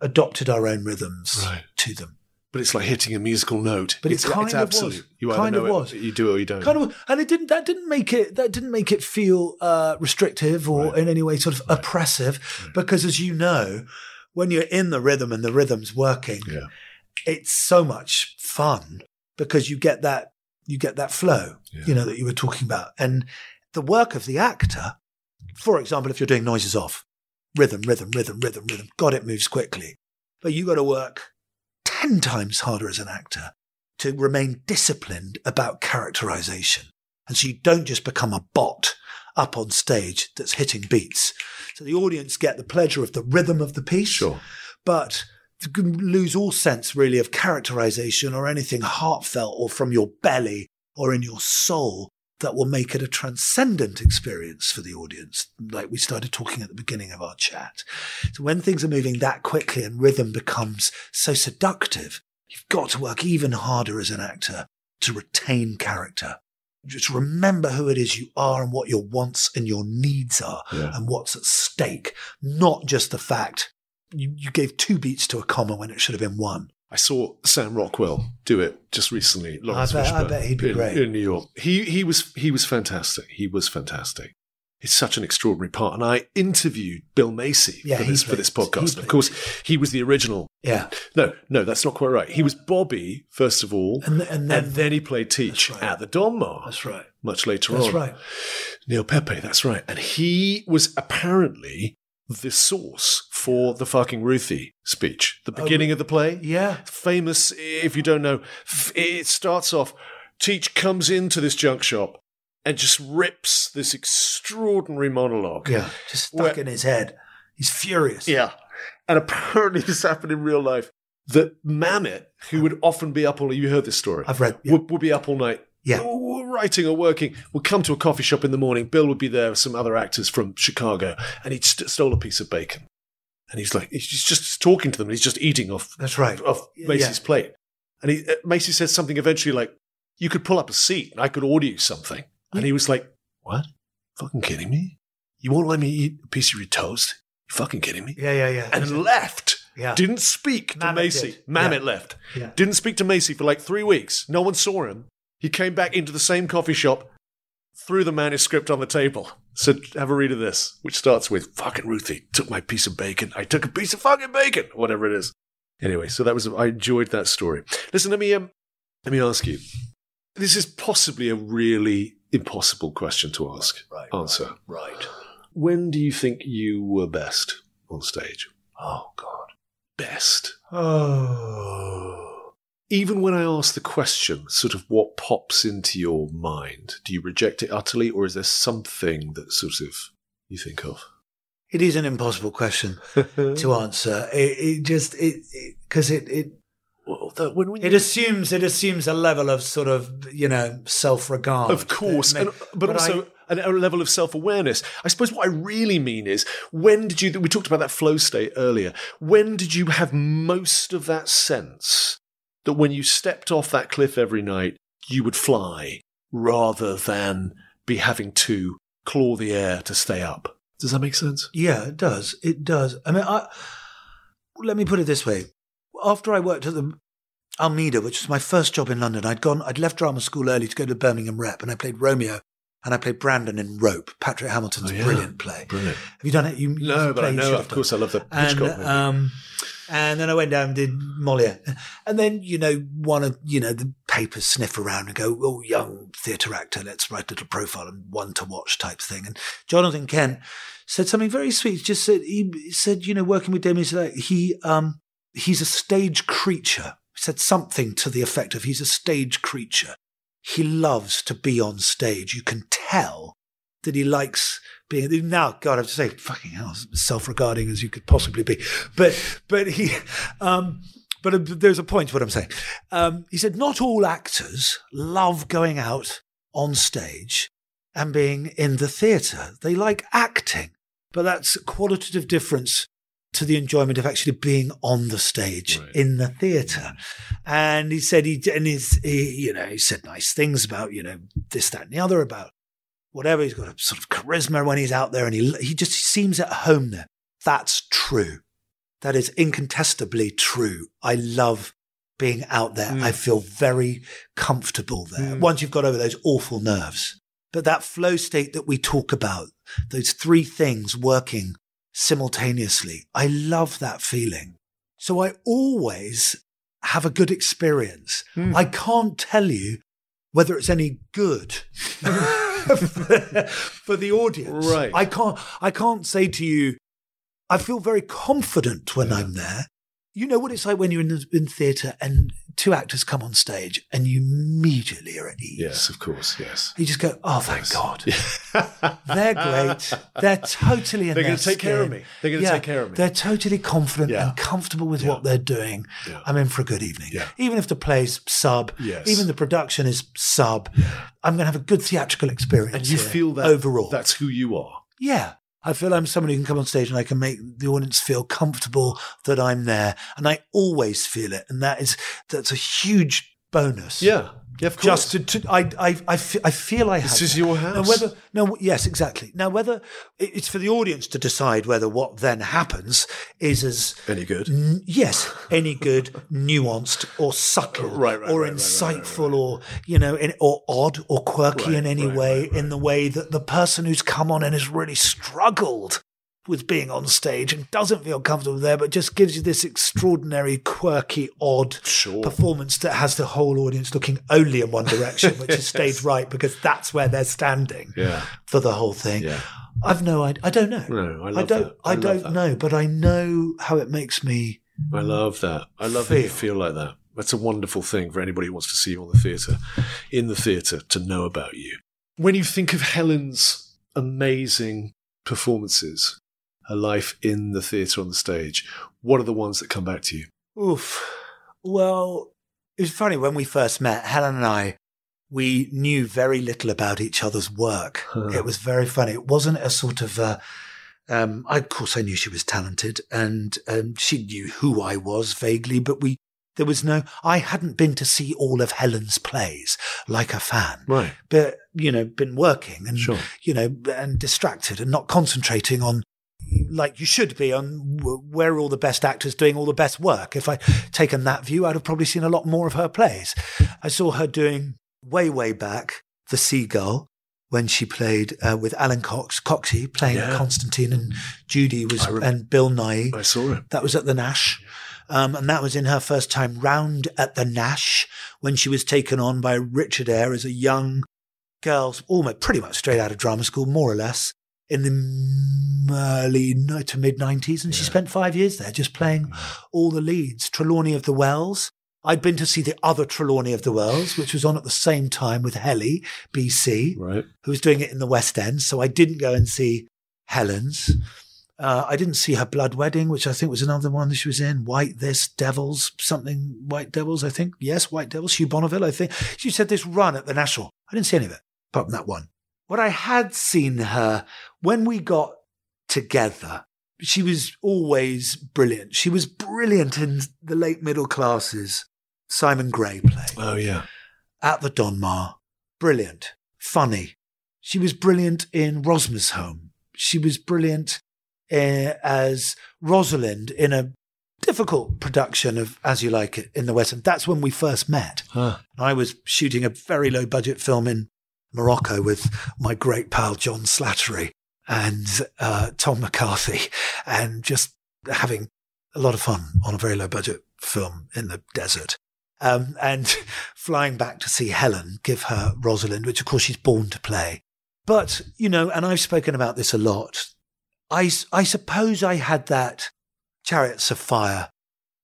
adopted our own rhythms Right. to them. But it's like hitting a musical note. But it it's, kind it's of absolute. was. You either Kind know it, was. you do it or you don't. Kind of, and it didn't. That didn't make it. That didn't make it feel uh, restrictive or Right. in any way sort of oppressive. Because as you know, when you're in the rhythm and the rhythm's working, Yeah. it's so much fun because you get that you get that flow. Yeah. You know that you were talking about, and the work of the actor. For example, if you're doing noises off, rhythm, rhythm, rhythm, rhythm, rhythm. God, it moves quickly, but you got to work ten times harder as an actor to remain disciplined about characterization. And so you don't just become a bot up on stage that's hitting beats. So the audience get the pleasure of the rhythm of the piece, Sure. but lose all sense really of characterization or anything heartfelt or from your belly or in your soul that will make it a transcendent experience for the audience, like we started talking at the beginning of our chat. So when things are moving that quickly and rhythm becomes so seductive, you've got to work even harder as an actor to retain character. Just remember who it is you are and what your wants and your needs are Yeah. and what's at stake, not just the fact you, you gave two beats to a comma when it should have been one. I saw Sam Rockwell do it just recently. Laurence bet- I bet he'd be in, great. in New York. He he was he was fantastic. He was fantastic. It's such an extraordinary part. And I interviewed Bill Macy Yeah, for this for this podcast. Of course, he was the original. Yeah. No, no, that's not quite right. He was Bobby first of all, And- and then- he played Teach right. at the Donmar. That's right. Much later That's on. right. Neil Pepe, that's right. And he was apparently the source for the fucking Ruthie speech, the oh, beginning of the play. Yeah. Famous, if you don't know, it starts off Teach comes into this junk shop and just rips this extraordinary monologue. Yeah. Just stuck Where- in his head. He's furious. Yeah. And apparently this happened in real life. That Mamet, who would often be up all you heard this story. I've read- yeah. Would, would be up all night. Yeah. Writing or working, would come to a coffee shop in the morning. Bill would be there with some other actors from Chicago, and he'd st- stole a piece of bacon. And he's like, he's just talking to them, he's just eating off That's right. off Macy's yeah. plate. And he, uh, Macy says something eventually like, "You could pull up a seat, and I could order you something." And he was like, "What? Fucking kidding me? You won't let me eat a piece of your toast? You fucking kidding me?" Yeah, yeah, yeah. And left. Yeah. Didn't speak to Mamet Macy. did. Mamet Yeah. left. Yeah. Didn't speak to Macy for like three weeks. No one saw him. He came back into the same coffee shop, threw the manuscript on the table, said, Have a read of this, which starts with fucking Ruthie took my piece of bacon. I took a piece of fucking bacon, whatever it is. Anyway, so that was I enjoyed that story. Listen, let me um, let me ask you. This is possibly a really impossible question to ask. Right, answer. Right. When do you think you were best on stage? Oh, God. Best. Oh. Even when I ask the question, sort of what pops into your mind, do you reject it utterly, or is there something that sort of you think of? It is an impossible question to answer. It, it just, it, because it, it, Well, that- when, when it you- assumes, it assumes a level of sort of, you know, self-regard. of course, that and, may- but, also a, a level of self awareness. I suppose what I really mean is when did you? We talked about that flow state earlier. When did you have most of that sense that when you stepped off that cliff every night, you would fly rather than be having to claw the air to stay up? Does that make sense? Yeah, it does. It does. I mean, I, let me put it this way. After I worked at the Almeida, which was my first job in London, I'd gone, I'd left drama school early to go to Birmingham Rep, and I played Romeo, and I played Brandon in Rope, Patrick Hamilton's Oh, yeah. brilliant play. Brilliant. Have you done it? You, No, but I know. Of done. course, I love the And movie. um, and then I went down and did Moliere, and then you know one of you know the papers sniff around and go, "Oh, young theatre actor, let's write a little profile and one to watch type thing." And Jonathan Kent said something very sweet. Just said he said, you know, working with Demi, he um he's a stage creature. He said something to the effect of he's a stage creature. He loves to be on stage. You can tell that he likes being now god i have to say fucking hell self-regarding as you could possibly be. But but he um but uh, there's a point to what i'm saying. Um he said not all actors love going out on stage and being in the theatre they like acting. But that's a qualitative difference to the enjoyment of actually being on the stage Right. in the theatre. And he said he and he's he, you know he said nice things about you know this that and the other about whatever. He's got a sort of charisma when he's out there, and he he just seems at home there. That's true. That is incontestably true. I love being out there. I mm. feel very comfortable there. Mm. Once you've got over those awful nerves. But that flow state that we talk about, those three things working simultaneously, I love that feeling. So I always have a good experience. Hmm. I can't tell you whether it's any good for the audience. Right. I can't I can't say to you, I feel very confident when I'm there. You know what it's like when you're in, the- in theatre and two actors come on stage and you immediately are at ease. Yes, of course. Yes. You just go, oh, thank God. They're great. They're totally in They're their gonna take care of me. They're gonna Yeah, take care of me. They're totally confident Yeah. and comfortable with what they're doing. I'm in for a good evening. Even if the play's sub, Yes. even the production is sub, I'm going to have a good theatrical experience. And you feel that overall. that's who you are. Yeah. I feel I'm somebody who can come on stage and I can make the audience feel comfortable that I'm there. And I always feel it. And that is, that's a huge bonus. Yeah. Yeah, of course. Just to, to I, I, I, fe- I feel I have. This is your Now, house. whether, no, yes, exactly. Now, whether it's for the audience to decide whether what then happens is as Any good? N- yes, any good, nuanced, or subtle, Right, right, or right, insightful, or you know, in, or odd, or quirky in any way, in the way that the person who's come on and has really struggled with being on stage and doesn't feel comfortable there, but just gives you this extraordinary, quirky, odd Sure. performance that has the whole audience looking only in one direction, which is stage right because that's where they're standing Yeah. for the whole thing. Yeah. I've no idea. I don't know. No, I love don't. I I, don't that. know, but I know how it makes me. I love that. I love that you Feel. feel like that. That's a wonderful thing for anybody who wants to see you on the theatre, in the theatre, to know about you. When you think of Helen's amazing performances, her life in the theatre on the stage, what are the ones that come back to you? Oof. Well, it was funny when we first met. Helen and I, we knew very little about each other's work. Huh. It was very funny. It wasn't a sort of. Uh, um, I, of course, I knew she was talented, and um, she knew who I was vaguely, but we. There was no. I hadn't been to see all of Helen's plays like a fan. Right. but you know been working and Sure. you know and distracted and not concentrating on like you should be on where are all the best actors doing all the best work if i'd taken that view i'd have probably seen a lot more of her plays i saw her doing way way back the seagull when she played uh, with alan cox coxey playing Yeah. constantine and Judi was I rem- and Bill Nighy I saw it. that was at the Nash. Um, and that was in her first time round at the Nash when she was taken on by Richard Eyre as a young girl, almost pretty much straight out of drama school, more or less, in the early to mid 90s. And she spent five years there just playing all the leads. Trelawny of the Wells. I'd been to see the other Trelawny of the Wells, which was on at the same time with Helly, BC Right. who was doing it in the West End. So I didn't go and see Helen's. Uh, I didn't see her Blood Wedding, which I think was another one that she was in. White This, Devils, something, White Devils, I think. Yes, White Devils, Hugh Bonneville, I think. She said this run at the National. I didn't see any of it, apart from that one. What I had seen her when we got together, she was always brilliant. She was brilliant in the late middle classes. Simon Gray play Oh, yeah. at the Donmar. Brilliant. Funny. She was brilliant in Rosmersholm. She was brilliant uh, as Rosalind in a difficult production of As You Like It in the West End. That's when we first met. Huh. I was shooting a very low budget film in Morocco with my great pal John Slattery and uh, Tom McCarthy and just having a lot of fun on a very low budget film in the desert. Um, and flying back to see Helen give her Rosalind, which of course she's born to play. But, you know, and I've spoken about this a lot. I, I suppose I had that Chariots of Fire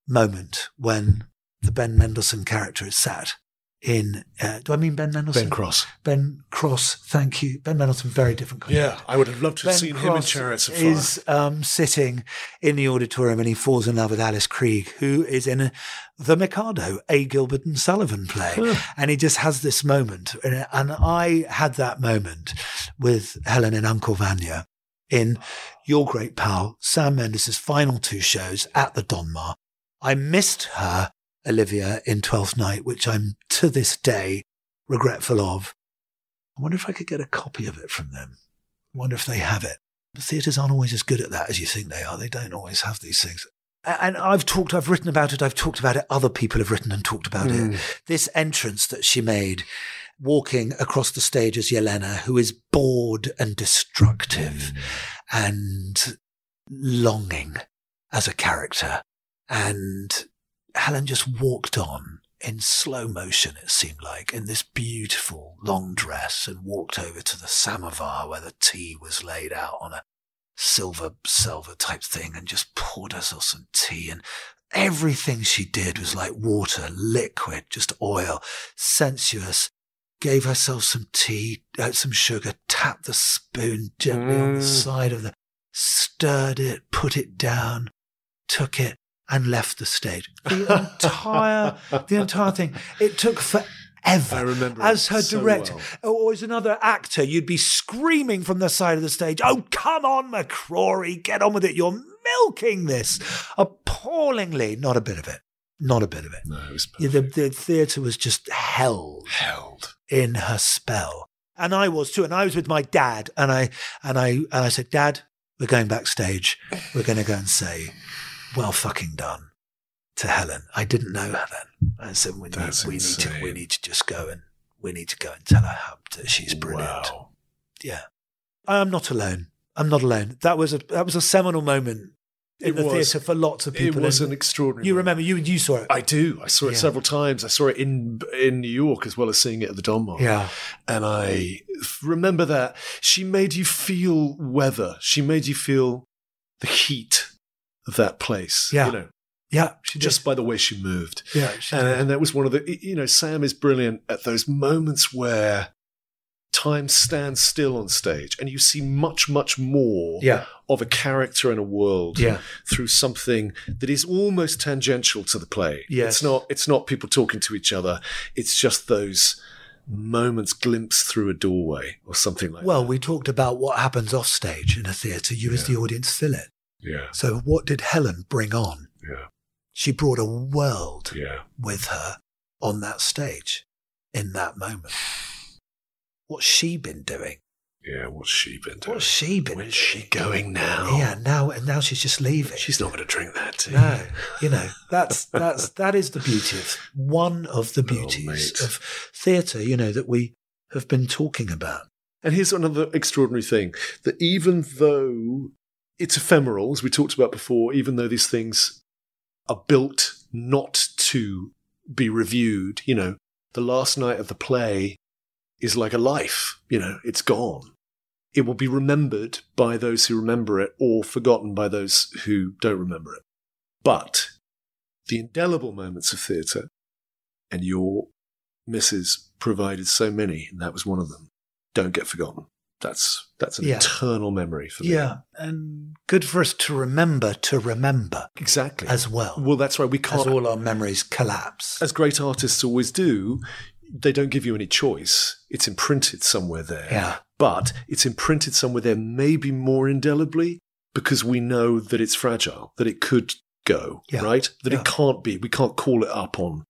moment when the Ben Mendelsohn character is sat in, uh, do I mean Ben Mendelsohn? Ben Cross. Ben Cross, thank you. Ben Mendelsohn, very different. kind Yeah, I would have loved to have Ben seen him in Cross Chariots of Fire. is um, sitting in the auditorium and he falls in love with Alice Krige, who is in a, The Mikado, a Gilbert and Sullivan play. And he just has this moment. And and I had that moment with Helen and Uncle Vanya in your great pal, Sam Mendes' final two shows at the Donmar. I missed her, Olivia, in Twelfth Night, which I'm to this day regretful of. I wonder if I could get a copy of it from them. I wonder if they have it. The theatres aren't always as good at that as you think they are. They don't always have these things. And I've talked, I've written about it, I've talked about it, other people have written and talked about it. Hmm. This entrance that she made, walking across the stage as Yelena, who is bored and destructive hmm. and longing as a character. And Helen just walked on in slow motion, it seemed like, in this beautiful long dress and walked over to the samovar where the tea was laid out on a silver, silver type thing and just poured herself some tea. And everything she did was like water, liquid, just oil, sensuous. Gave herself some tea, uh, some sugar, tapped the spoon gently on the Mm. side of the, stirred it, put it down, took it, and left the stage. The entire, the entire thing. It took forever. I remember as her so director, well. or as another actor, you'd be screaming from the side of the stage, "Oh, come on, McCrory, get on with it! You're milking this appallingly." Not a bit of it. Not a bit of it. No, it was Yeah, the, the theatre was just held held. in her spell, and I was too. And I was with my dad, and I and I and I said, "Dad, we're going backstage. We're going to go and say, well, fucking done." To Helen, I didn't know Helen. I said, "We need, we need to, we need to just go and we need to go and tell her how that she's brilliant." Wow. Yeah, I'm not alone. I'm not alone. That was a that was a seminal moment in It the theatre for lots of people. It was and an extraordinary. You moment. remember you you saw it. I do. I saw it Yeah. several times. I saw it in in New York as well as seeing it at the Donmar. yeah, And I remember that she made you feel weather. She made you feel the heat of that place. Yeah. You know, yeah. She did. just by the way she moved. yeah, she And, and that was one of the, you know, Sam is brilliant at those moments where time stands still on stage and you see much, much more yeah, of a character and a world Yeah. through something that is almost tangential to the play. Yes. It's not it's not people talking to each other. It's just those moments glimpsed through a doorway or something like Well, that. we talked about what happens off stage in a theatre. You, as the audience, fill it. Yeah. So, what did Helen bring on? Yeah. She brought a world Yeah. with her on that stage in that moment. What's she been doing? Yeah. What's she been doing? What's she been Where's doing? she going now? Yeah, now and now she's just leaving. She's not going to drink that tea. No, you know that's that's that is the beauty of one of the Oh, beauties mate. of theatre. You know that we have been talking about. And here's another extraordinary thing that even though it's ephemeral, as we talked about before, even though these things are built not to be reviewed, you know, the last night of the play is like a life, you know, it's gone. It will be remembered by those who remember it or forgotten by those who don't remember it. But the indelible moments of theatre, and your missus provided so many, and that was one of them don't get forgotten. That's that's an Yeah. eternal memory for me. Yeah, and good for us to remember to remember exactly. as well. well, that's right. We can't. all our memories collapse. As great artists always do, they don't give you any choice. It's imprinted somewhere there. Yeah. But it's imprinted somewhere there, maybe more indelibly, because we know that it's fragile, that it could go, Yeah. right? That Yeah. it can't be. We can't call it up on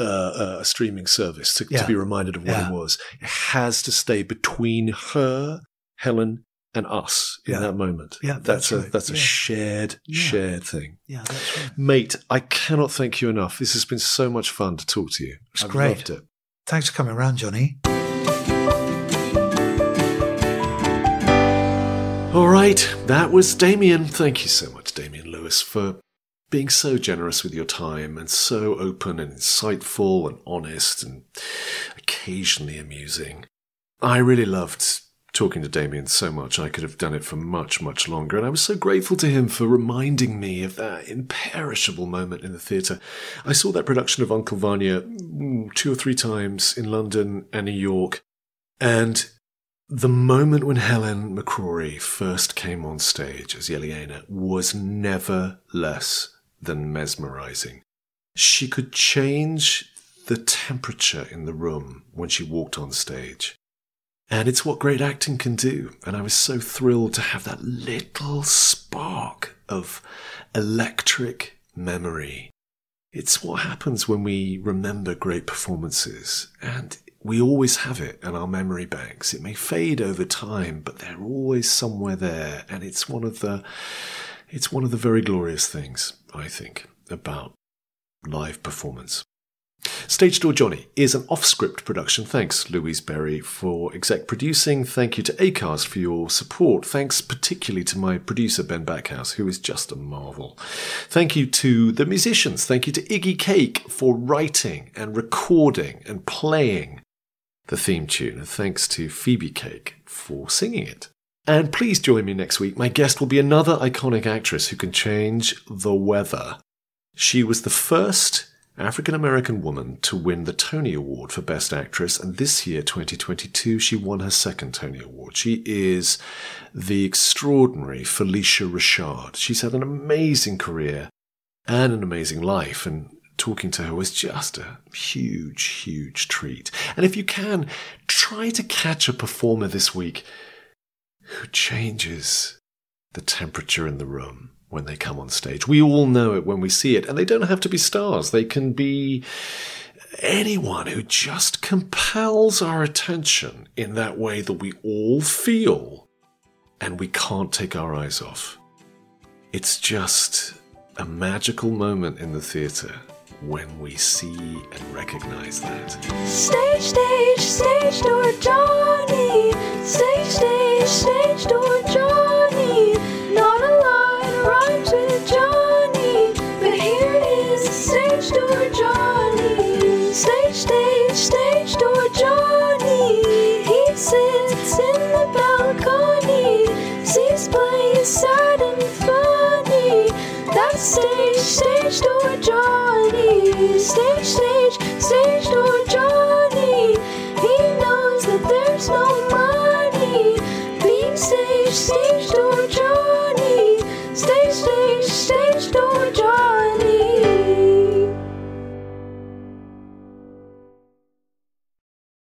uh, a streaming service to, Yeah. to be reminded of what Yeah. it was. It has to stay between her, Helen, and us in Yeah. that moment. Yeah, that's, that's a right. that's a shared shared thing. yeah, that's right. Mate, I cannot thank you enough. This has been so much fun to talk to you. It's I've great. loved it. Thanks for coming around, Johnny. All right, that was Damian. Thank you so much, Damian Lewis, for being so generous with your time and so open and insightful and honest and occasionally amusing. I really loved talking to Damian so much. I could have done it for much, much longer. And I was so grateful to him for reminding me of that imperishable moment in the theatre. I saw that production of Uncle Vanya mm, two or three times in London and New York. And the moment when Helen McCrory first came on stage as Yelena was never less than mesmerizing. She could change the temperature in the room when she walked on stage. And it's what great acting can do. And I was so thrilled to have that little spark of electric memory. It's what happens when we remember great performances. And we always have it in our memory banks. It may fade over time, but they're always somewhere there. And it's one of the, it's one of the very glorious things, I think, about live performance. Stage Door Johnny is an off script production. Thanks, Louise Berry, for exec producing. Thank you to ACAST for your support. Thanks particularly to my producer, Ben Backhouse, who is just a marvel. Thank you to the musicians. Thank you to Iggy Cake for writing and recording and playing the theme tune. And thanks to Phoebe Cake for singing it. And please join me next week. My guest will be another iconic actress who can change the weather She was the first African American woman to win the Tony Award for Best Actress, and this year, 2022, she won her second Tony Award. She is the extraordinary Phylicia Rashad. She's had an amazing career and an amazing life, and talking to her was just a huge, huge treat. And if you can, try to catch a performer this week who changes the temperature in the room when they come on stage. We all know it when we see it, and they don't have to be stars. They can be anyone who just compels our attention in that way that we all feel and we can't take our eyes off. It's just a magical moment in the theatre when we see and recognize that. Stage, stage, stage door Johnny. Stage, stage, stage door Johnny. Not a line rhymes with Johnny, but here is stage door Johnny. Stage, stage, stage door Johnny. He sits in the balcony, sees plays sad and funny. That's stage, stage door Johnny. Stage, stage, stage door Johnny. He knows that there's no money. Being stage, stage.